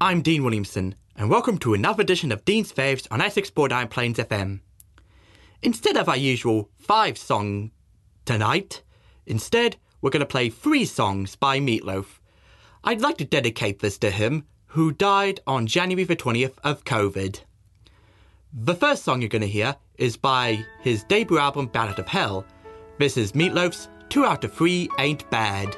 I'm Dean Williamson, and welcome to another edition of Dean's Faves on Essex iron Plains FM. Instead of our usual five song tonight, instead we're going to play three songs by Meatloaf. I'd like to dedicate this to him, who died on January the 20th of COVID. The first song you're going to hear is by his debut album Bat Out of Hell. This is Meatloaf's 2 out of 3 Ain't Bad.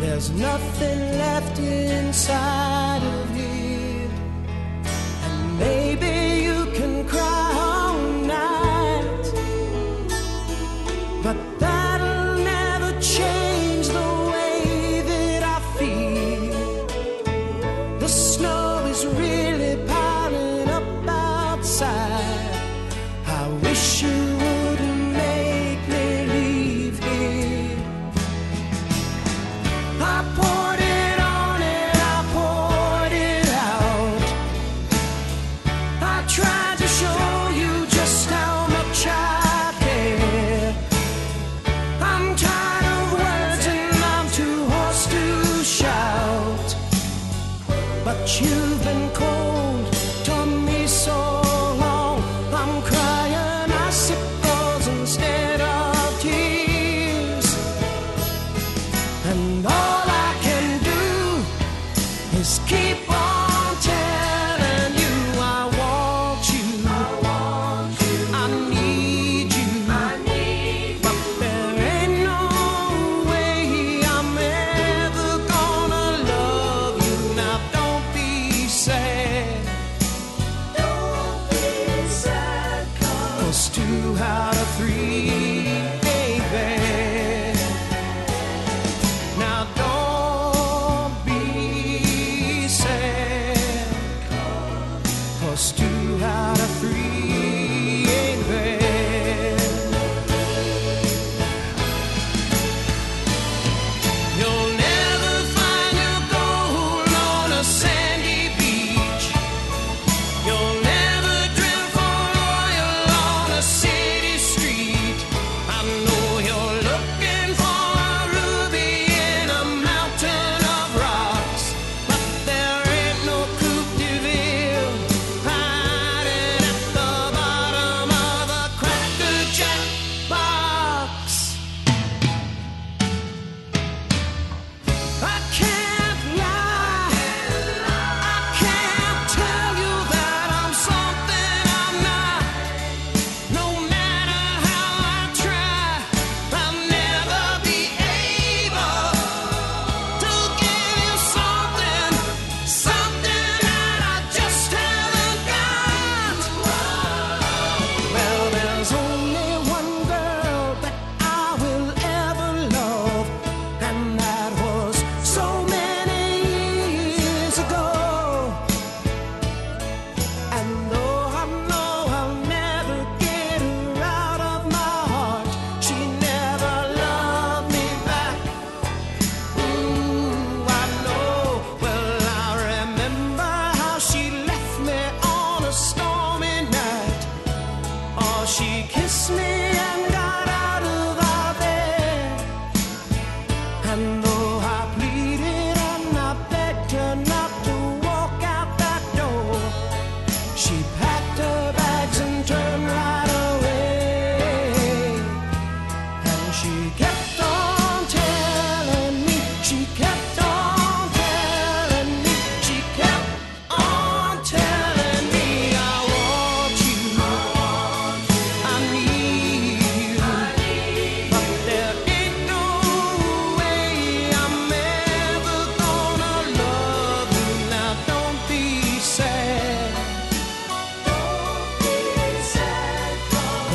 There's nothing left inside of you. you.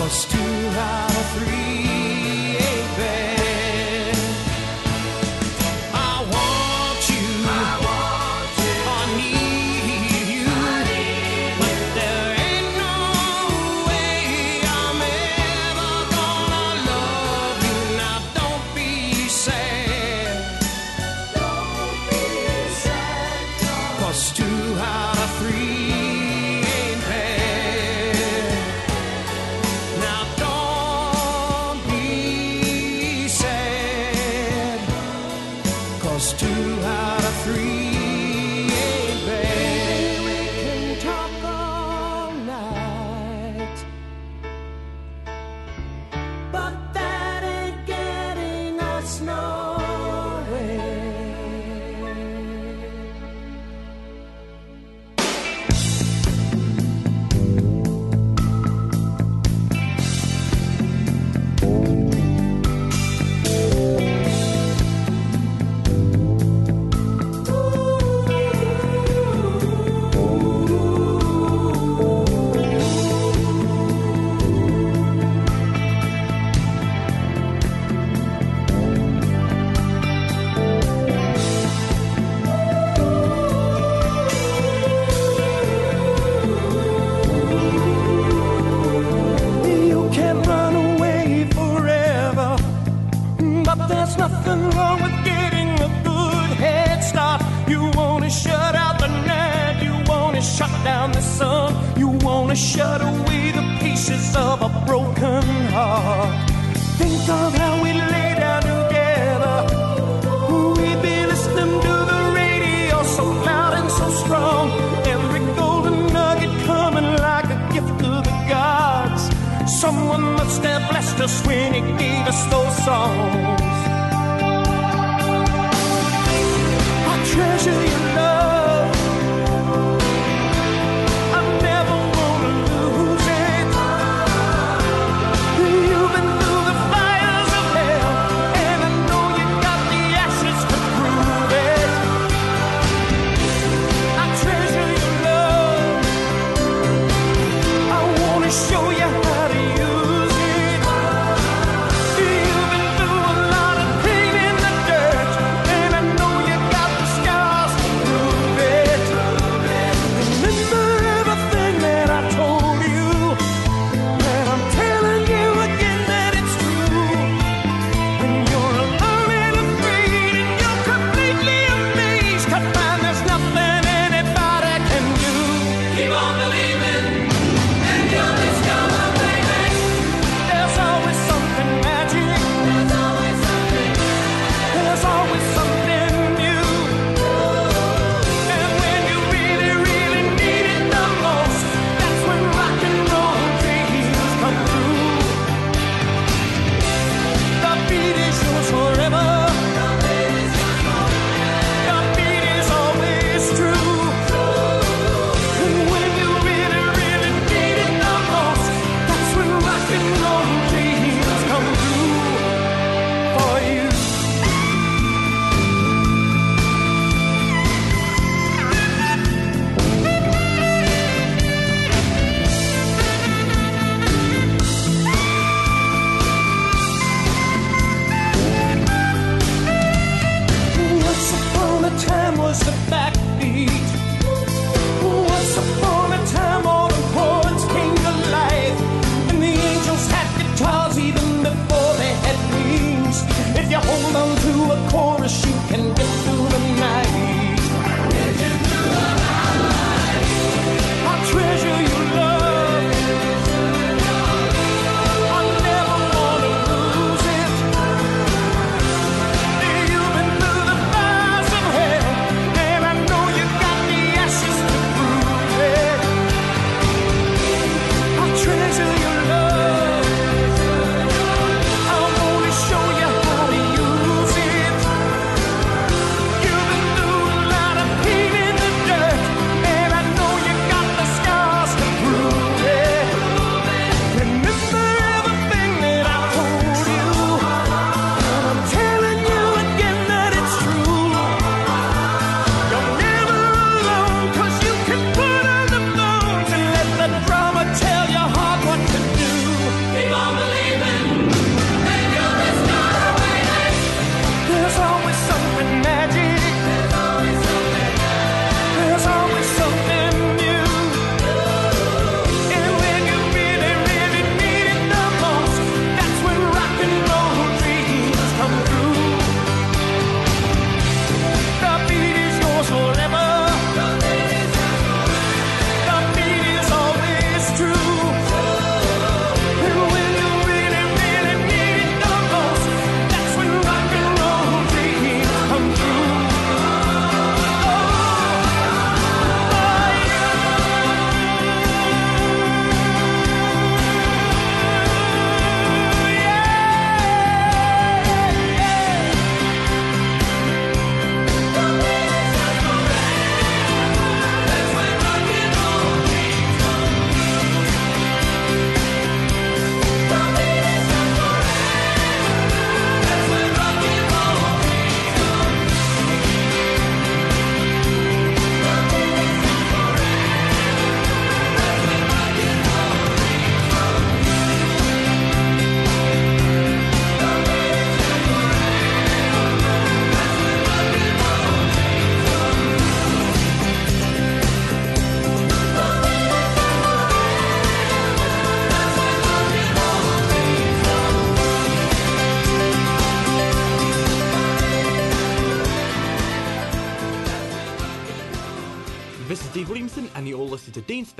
was too loud. snow. some. You wanna shut away the pieces of a broken heart. Think of how we lay down together. We've been listening to the radio so loud and so strong. Every golden nugget coming like a gift of the gods. Someone must have blessed us when He gave us those songs. I treasure you.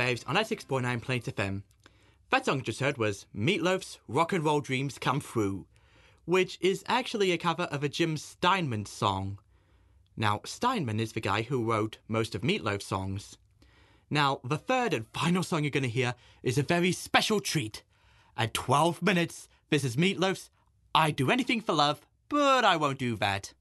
Faves on 96.9 Plains FM. That song you just heard was Meatloaf's Rock and Roll Dreams Come Through, which is actually a cover of a Jim Steinman song. Now, Steinman is the guy who wrote most of Meatloaf's songs. Now, the third and final song you're going to hear is a very special treat. At 12 minutes, this is Meatloaf's I'd Do Anything for Love, but I won't do that.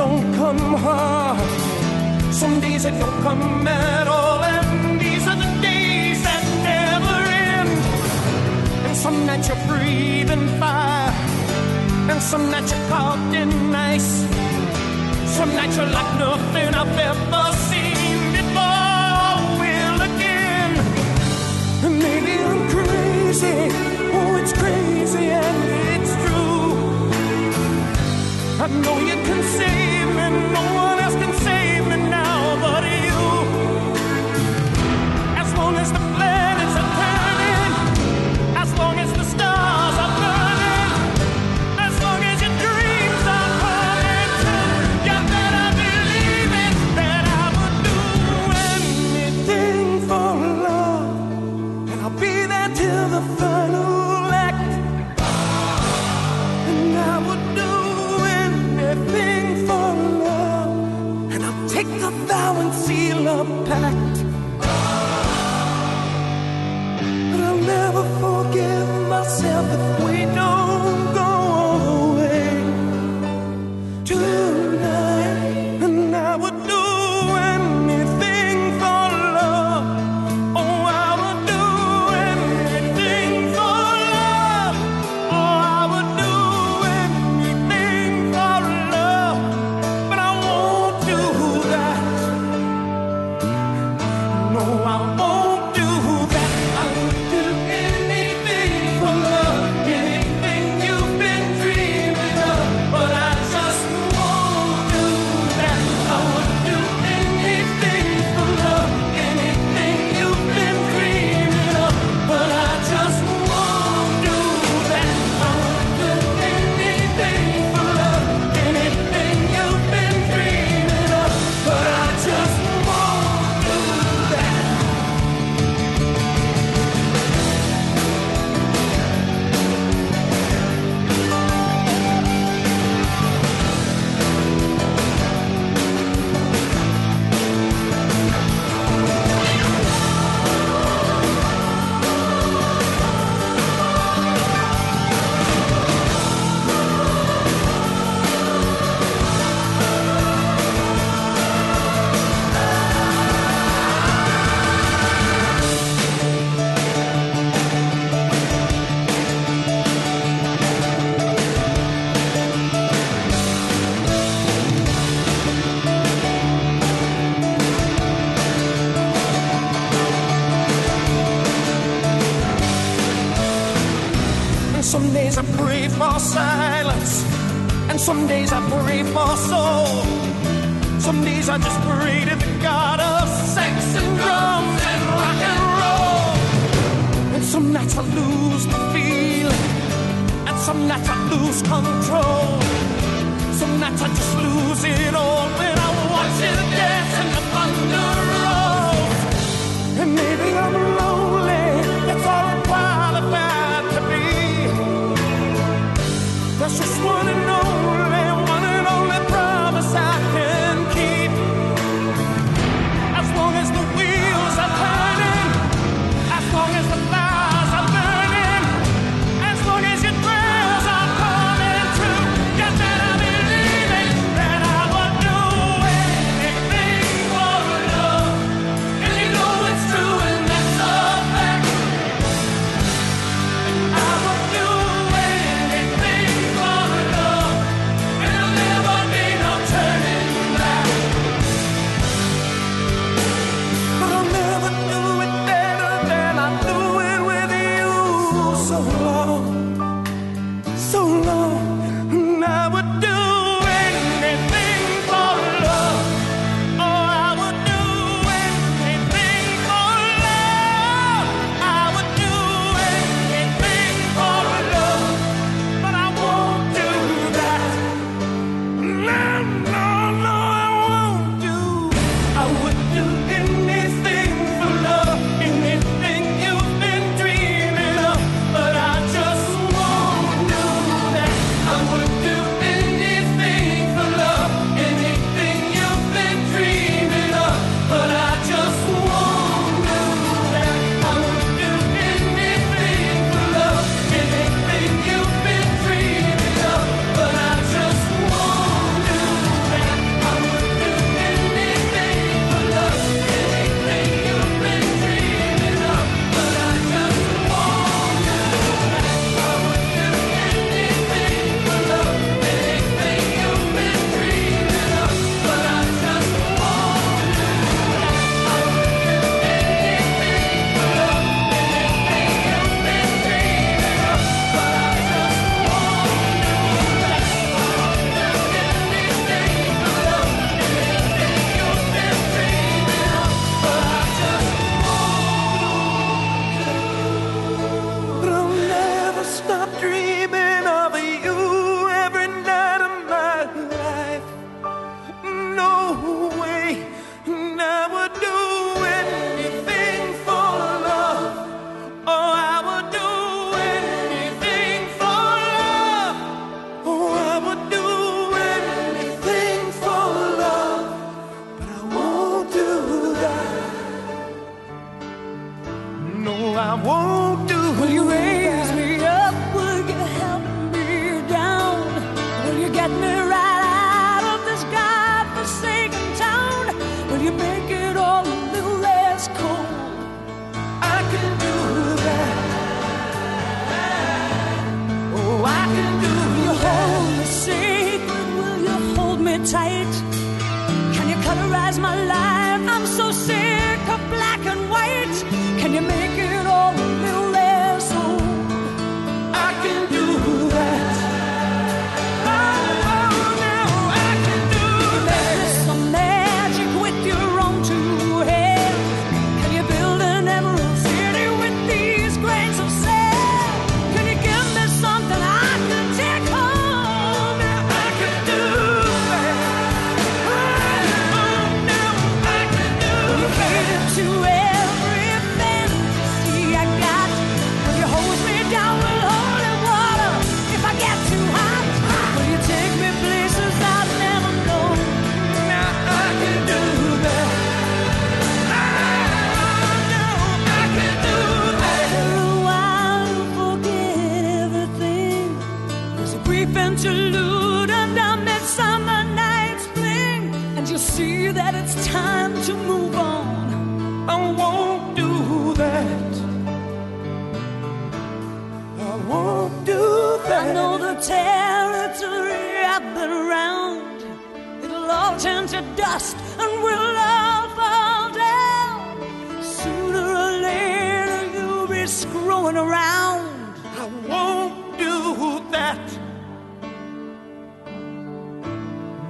Don't come hard. Some days it don't come at all. And these are the days that never end. And some nights you're breathing fire. And some nights you're caught in ice. Some nights you're like nothing I've ever seen before. Will again. And maybe I'm crazy. Oh, it's crazy and it's. I know you can save me, no one Some days I pray for silence, and some days I pray for soul. Some days I just pray to the God of sex and drums and rock and roll. And some nights I lose my feeling, and some nights I lose control. Some nights I just lose it all when I watch it again. regret. I won't do that. I know the territory I've been around. It'll all turn to dust and we'll all fall down. Sooner or later, you'll be screwing around. I won't do that.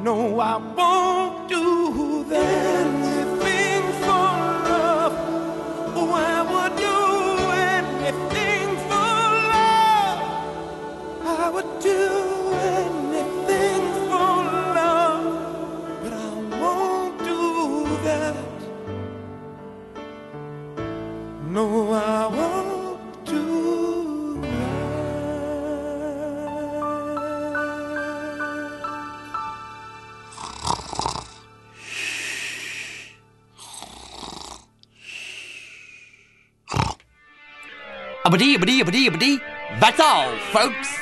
No, I won't do that. No, I want to do that. Abadee, abadee, abadee, abadee. That's all, folks.